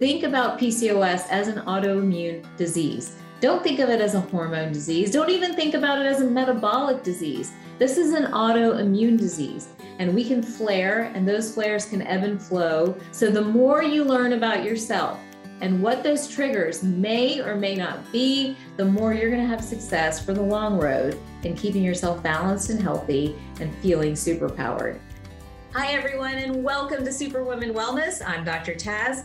Think about PCOS as an autoimmune disease. Don't think of it as a hormone disease. Don't even think about it as a metabolic disease. This is an autoimmune disease, and we can flare, and those flares can ebb and flow. So, the more you learn about yourself and what those triggers may or may not be, the more you're going to have success for the long road in keeping yourself balanced and healthy and feeling superpowered. Hi, everyone, and welcome to Superwoman Wellness. I'm Dr. Taz.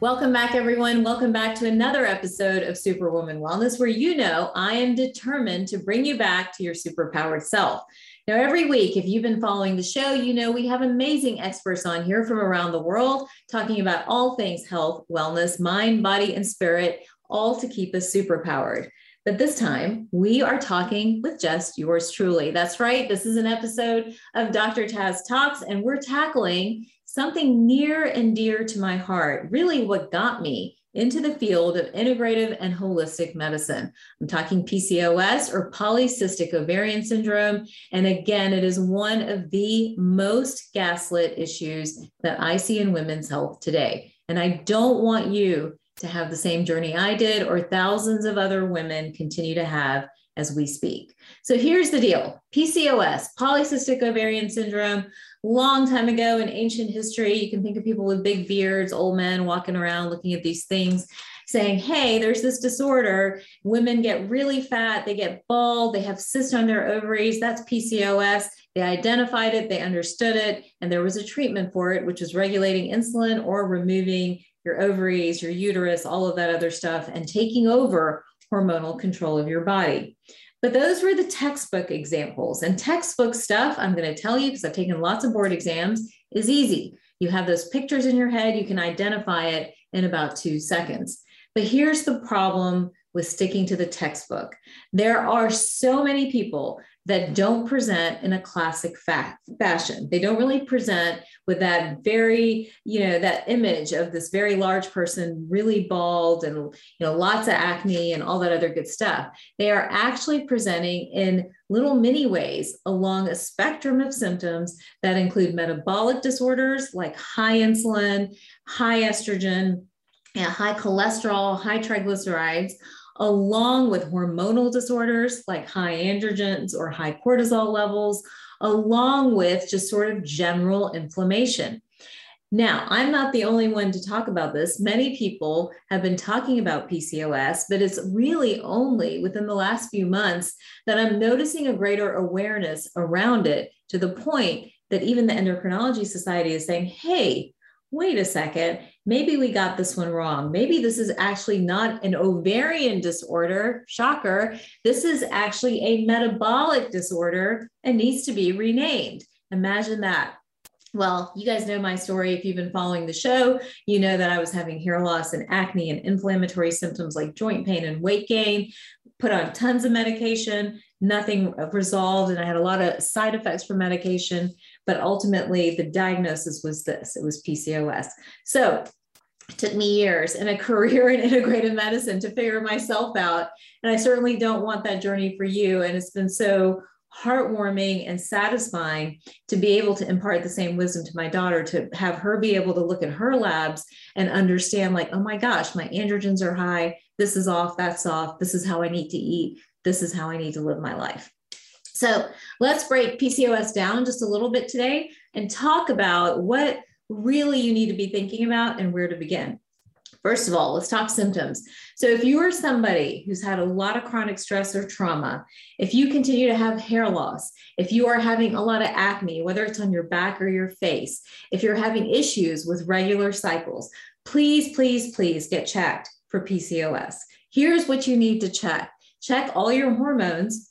Welcome back, everyone. Welcome back to another episode of Superwoman Wellness, where you know I am determined to bring you back to your superpowered self. Now, every week, if you've been following the show, you know we have amazing experts on here from around the world talking about all things health, wellness, mind, body, and spirit, all to keep us superpowered. But this time, we are talking with just yours truly. That's right. This is an episode of Dr. Taz Talks, and we're tackling something near and dear to my heart, really what got me into the field of integrative and holistic medicine. I'm talking PCOS or polycystic ovarian syndrome. And again, it is one of the most gaslit issues that I see in women's health today. And I don't want you to have the same journey I did or thousands of other women continue to have as we speak. So here's the deal PCOS, polycystic ovarian syndrome, long time ago in ancient history, you can think of people with big beards, old men walking around looking at these things saying, Hey, there's this disorder. Women get really fat, they get bald, they have cysts on their ovaries. That's PCOS. They identified it, they understood it, and there was a treatment for it, which was regulating insulin or removing your ovaries, your uterus, all of that other stuff, and taking over hormonal control of your body. But those were the textbook examples. And textbook stuff, I'm going to tell you because I've taken lots of board exams, is easy. You have those pictures in your head, you can identify it in about two seconds. But here's the problem with sticking to the textbook there are so many people that don't present in a classic fa- fashion. They don't really present with that very, you know, that image of this very large person, really bald and, you know, lots of acne and all that other good stuff. They are actually presenting in little mini ways along a spectrum of symptoms that include metabolic disorders like high insulin, high estrogen, and high cholesterol, high triglycerides, along with hormonal disorders like high androgens or high cortisol levels, along with just sort of general inflammation. Now, I'm not the only one to talk about this. Many people have been talking about PCOS, but it's really only within the last few months that I'm noticing a greater awareness around it to the point that even the Endocrinology Society is saying, hey, wait a second, maybe we got this one wrong. Maybe this is actually not an ovarian disorder, shocker. This is actually a metabolic disorder and needs to be renamed. Imagine that. Well, you guys know my story. If you've been following the show, you know that I was having hair loss and acne and inflammatory symptoms like joint pain and weight gain, put on tons of medication, nothing resolved. And I had a lot of side effects from medication. But ultimately, the diagnosis was this it was PCOS. So it took me years and a career in integrative medicine to figure myself out. And I certainly don't want that journey for you. And it's been so heartwarming and satisfying to be able to impart the same wisdom to my daughter, to have her be able to look at her labs and understand, like, oh my gosh, my androgens are high. This is off, that's off. This is how I need to eat. This is how I need to live my life. So let's break PCOS down just a little bit today and talk about what really you need to be thinking about and where to begin. First of all, let's talk symptoms. So, if you are somebody who's had a lot of chronic stress or trauma, if you continue to have hair loss, if you are having a lot of acne, whether it's on your back or your face, if you're having issues with regular cycles, please, please, please get checked for PCOS. Here's what you need to check check all your hormones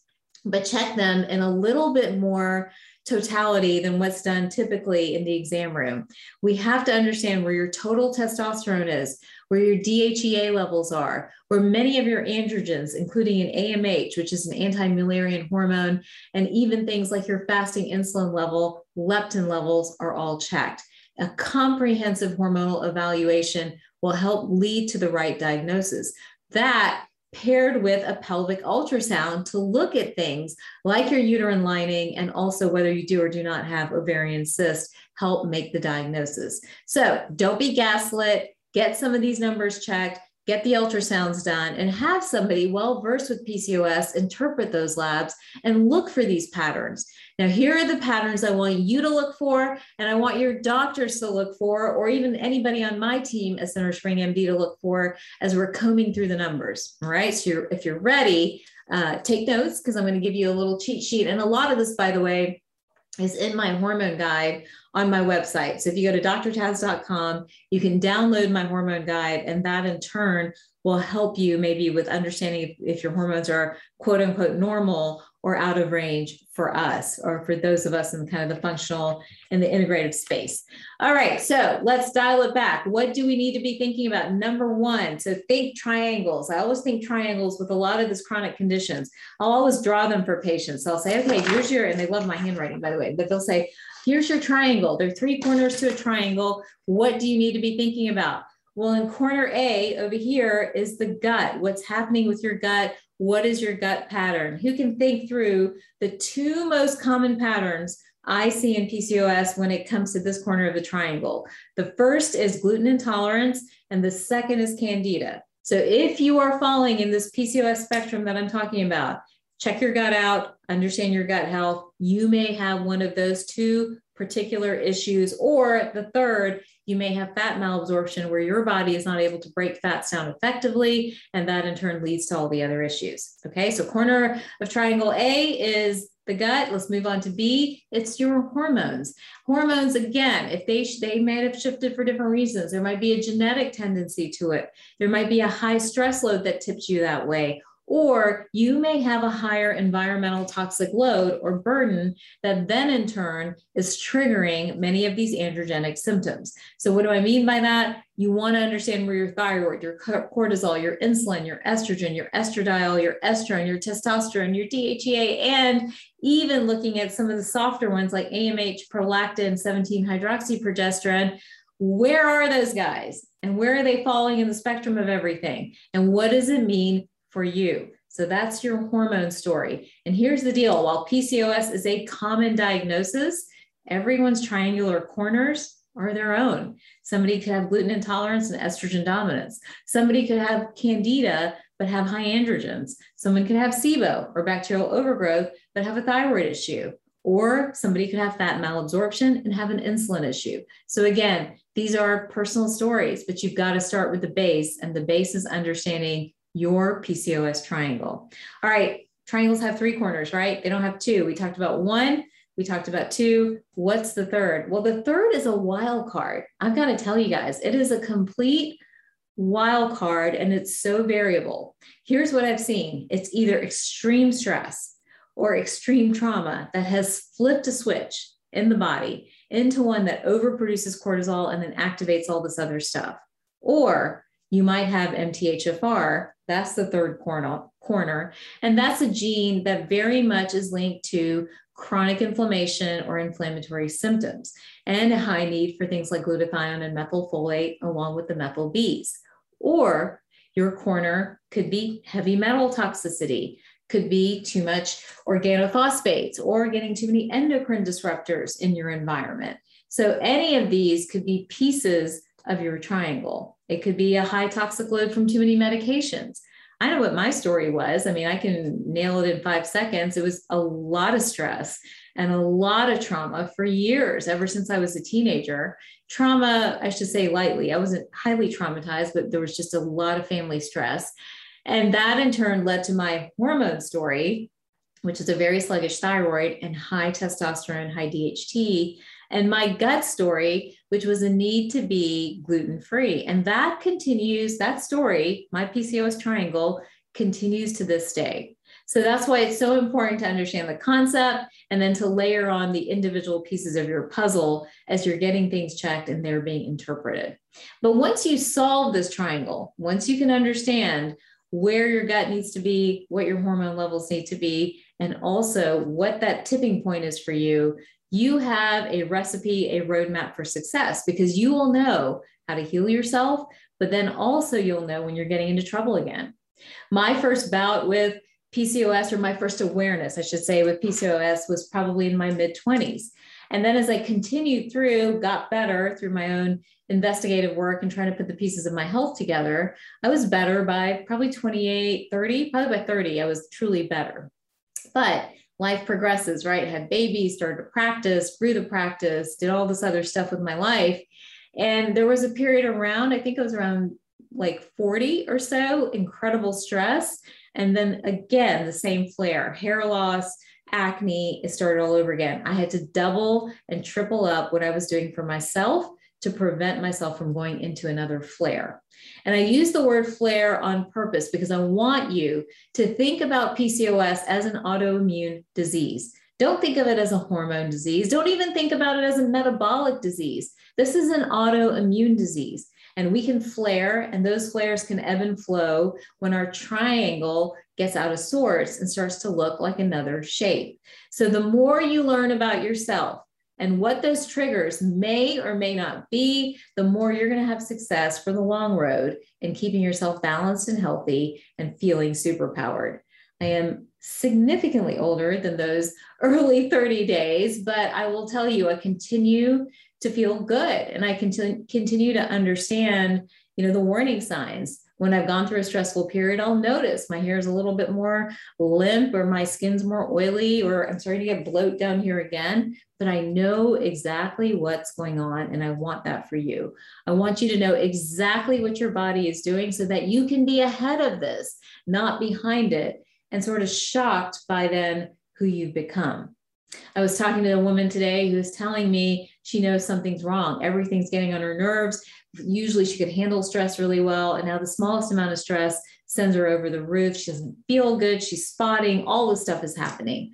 but check them in a little bit more totality than what's done typically in the exam room. We have to understand where your total testosterone is, where your DHEA levels are, where many of your androgens, including an AMH, which is an anti Mullerian hormone, and even things like your fasting insulin level, leptin levels are all checked. A comprehensive hormonal evaluation will help lead to the right diagnosis. That paired with a pelvic ultrasound to look at things like your uterine lining and also whether you do or do not have ovarian cyst help make the diagnosis. So don't be gaslit, get some of these numbers checked, get the ultrasounds done, and have somebody well versed with PCOS interpret those labs and look for these patterns. Now, here are the patterns I want you to look for, and I want your doctors to look for, or even anybody on my team at CentreSpring MD to look for as we're combing through the numbers. All right. So, you're, if you're ready, uh, take notes because I'm going to give you a little cheat sheet. And a lot of this, by the way, is in my hormone guide on my website. So if you go to doctortaz.com, you can download my hormone guide, and that in turn will help you maybe with understanding if, if your hormones are quote unquote normal or out of range for us or for those of us in kind of the functional and the integrative space. All right, so let's dial it back. What do we need to be thinking about? Number one, so think triangles. I always think triangles with a lot of these chronic conditions. I'll always draw them for patients. So I'll say, okay, here's your, and they love my handwriting, by the way, but they'll say, here's your triangle. There are three corners to a triangle. What do you need to be thinking about? Well, in corner A over here is the gut. What's happening with your gut? What is your gut pattern? Who can think through the two most common patterns I see in PCOS when it comes to this corner of the triangle? The first is gluten intolerance, and the second is candida. So if you are falling in this PCOS spectrum that I'm talking about, check your gut out, understand your gut health. You may have one of those two particular issues, or the third you may have fat malabsorption where your body is not able to break fats down effectively, and that in turn leads to all the other issues. Okay, so corner of triangle A is the gut. Let's move on to B. It's your hormones. Hormones, again, if they they might have shifted for different reasons, there might be a genetic tendency to it. There might be a high stress load that tips you that way, or you may have a higher environmental toxic load or burden that then in turn is triggering many of these androgenic symptoms. So, what do I mean by that? You want to understand where your thyroid, your cortisol, your insulin, your estrogen, your estradiol, your estrone, your testosterone, your DHEA, and even looking at some of the softer ones like AMH, prolactin, 17 hydroxyprogesterone. Where are those guys? And where are they falling in the spectrum of everything? And what does it mean for you. So that's your hormone story. And here's the deal while PCOS is a common diagnosis, everyone's triangular corners are their own. Somebody could have gluten intolerance and estrogen dominance. Somebody could have candida, but have high androgens. Someone could have SIBO or bacterial overgrowth, but have a thyroid issue. Or somebody could have fat malabsorption and have an insulin issue. So, again, these are personal stories, but you've got to start with the base, and the base is understanding your PCOS triangle. All right, triangles have three corners, right? They don't have two. We talked about one, we talked about two. What's the third? Well, the third is a wild card. I've got to tell you guys, it is a complete wild card and it's so variable. Here's what I've seen it's either extreme stress or extreme trauma that has flipped a switch in the body into one that overproduces cortisol and then activates all this other stuff. Or you might have MTHFR. That's the third corner. And that's a gene that very much is linked to chronic inflammation or inflammatory symptoms and a high need for things like glutathione and methylfolate along with the methyl Bs. Or your corner could be heavy metal toxicity, could be too much organophosphates or getting too many endocrine disruptors in your environment. So any of these could be pieces of your triangle. It could be a high toxic load from too many medications. I know what my story was. I mean, I can nail it in five seconds. It was a lot of stress and a lot of trauma for years, ever since I was a teenager. Trauma, I should say lightly. I wasn't highly traumatized, but there was just a lot of family stress. And that in turn led to my hormone story, which is a very sluggish thyroid and high testosterone, high DHT, and my gut story, which was a need to be gluten free. And that continues, that story, my PCOS triangle continues to this day. So that's why it's so important to understand the concept and then to layer on the individual pieces of your puzzle as you're getting things checked and they're being interpreted. But once you solve this triangle, once you can understand where your gut needs to be, what your hormone levels need to be, and also what that tipping point is for you, you have a recipe, a roadmap for success because you will know how to heal yourself, but then also you'll know when you're getting into trouble again. My first bout with PCOS, or my first awareness, I should say, with PCOS was probably in my mid 20s. And then as I continued through, got better through my own investigative work and trying to put the pieces of my health together, I was better by probably 28, 30, probably by 30, I was truly better. But life progresses, right? Had babies, started to practice, grew the practice, did all this other stuff with my life. And there was a period around, I think it was around like 40 or so, incredible stress. And then again, the same flare, hair loss, acne, it started all over again. I had to double and triple up what I was doing for myself to prevent myself from going into another flare. And I use the word flare on purpose because I want you to think about PCOS as an autoimmune disease. Don't think of it as a hormone disease. Don't even think about it as a metabolic disease. This is an autoimmune disease. And we can flare, and those flares can ebb and flow when our triangle gets out of sorts and starts to look like another shape. So, the more you learn about yourself, and what those triggers may or may not be, the more you're going to have success for the long road in keeping yourself balanced and healthy and feeling superpowered. I am significantly older than those early 30 days, but I will tell you, I continue to feel good and I continue continue to understand, you know, the warning signs when I've gone through a stressful period, I'll notice my hair is a little bit more limp or my skin's more oily or I'm starting to get bloat down here again. But I know exactly what's going on and I want that for you. I want you to know exactly what your body is doing so that you can be ahead of this, not behind it, and sort of shocked by then who you've become. I was talking to a woman today who was telling me she knows something's wrong. Everything's getting on her nerves usually she could handle stress really well. And now the smallest amount of stress sends her over the roof. She doesn't feel good. She's spotting. All this stuff is happening.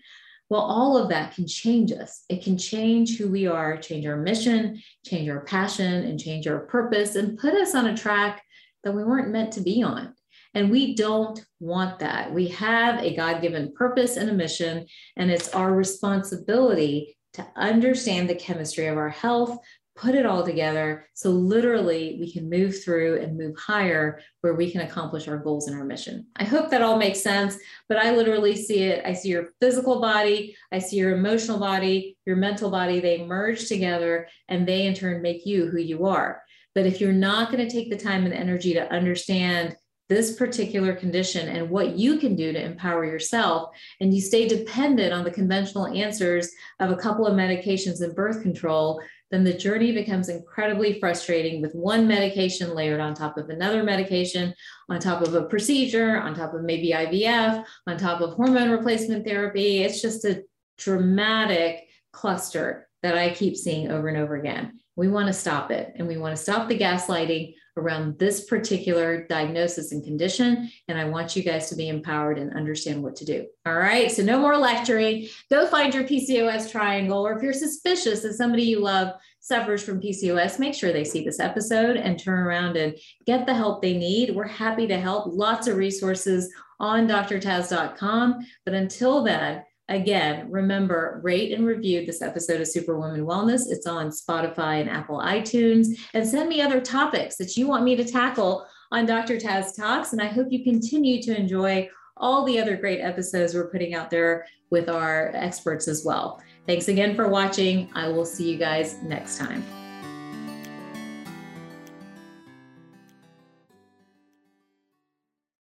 Well, all of that can change us. It can change who we are, change our mission, change our passion, and change our purpose, and put us on a track that we weren't meant to be on. And we don't want that. We have a God given purpose and a mission, and it's our responsibility to understand the chemistry of our health, put it all together so literally we can move through and move higher where we can accomplish our goals and our mission. I hope that all makes sense, but I literally see it. I see your physical body, I see your emotional body, your mental body, they merge together and they in turn make you who you are. But if you're not going to take the time and energy to understand this particular condition and what you can do to empower yourself, and you stay dependent on the conventional answers of a couple of medications and birth control, then the journey becomes incredibly frustrating with one medication layered on top of another medication, on top of a procedure, on top of maybe IVF, on top of hormone replacement therapy. It's just a dramatic cluster that I keep seeing over and over again. We want to stop it and we want to stop the gaslighting around this particular diagnosis and condition. And I want you guys to be empowered and understand what to do. All right. So, no more lecturing. Go find your PCOS triangle, or if you're suspicious that somebody you love suffers from PCOS, make sure they see this episode and turn around and get the help they need. We're happy to help. Lots of resources on doctortaz.com. But until then, Again, remember, rate and review this episode of Superwoman Wellness. It's on Spotify and Apple iTunes. And send me other topics that you want me to tackle on Dr. Taz Talks. And I hope you continue to enjoy all the other great episodes we're putting out there with our experts as well. Thanks again for watching. I will see you guys next time.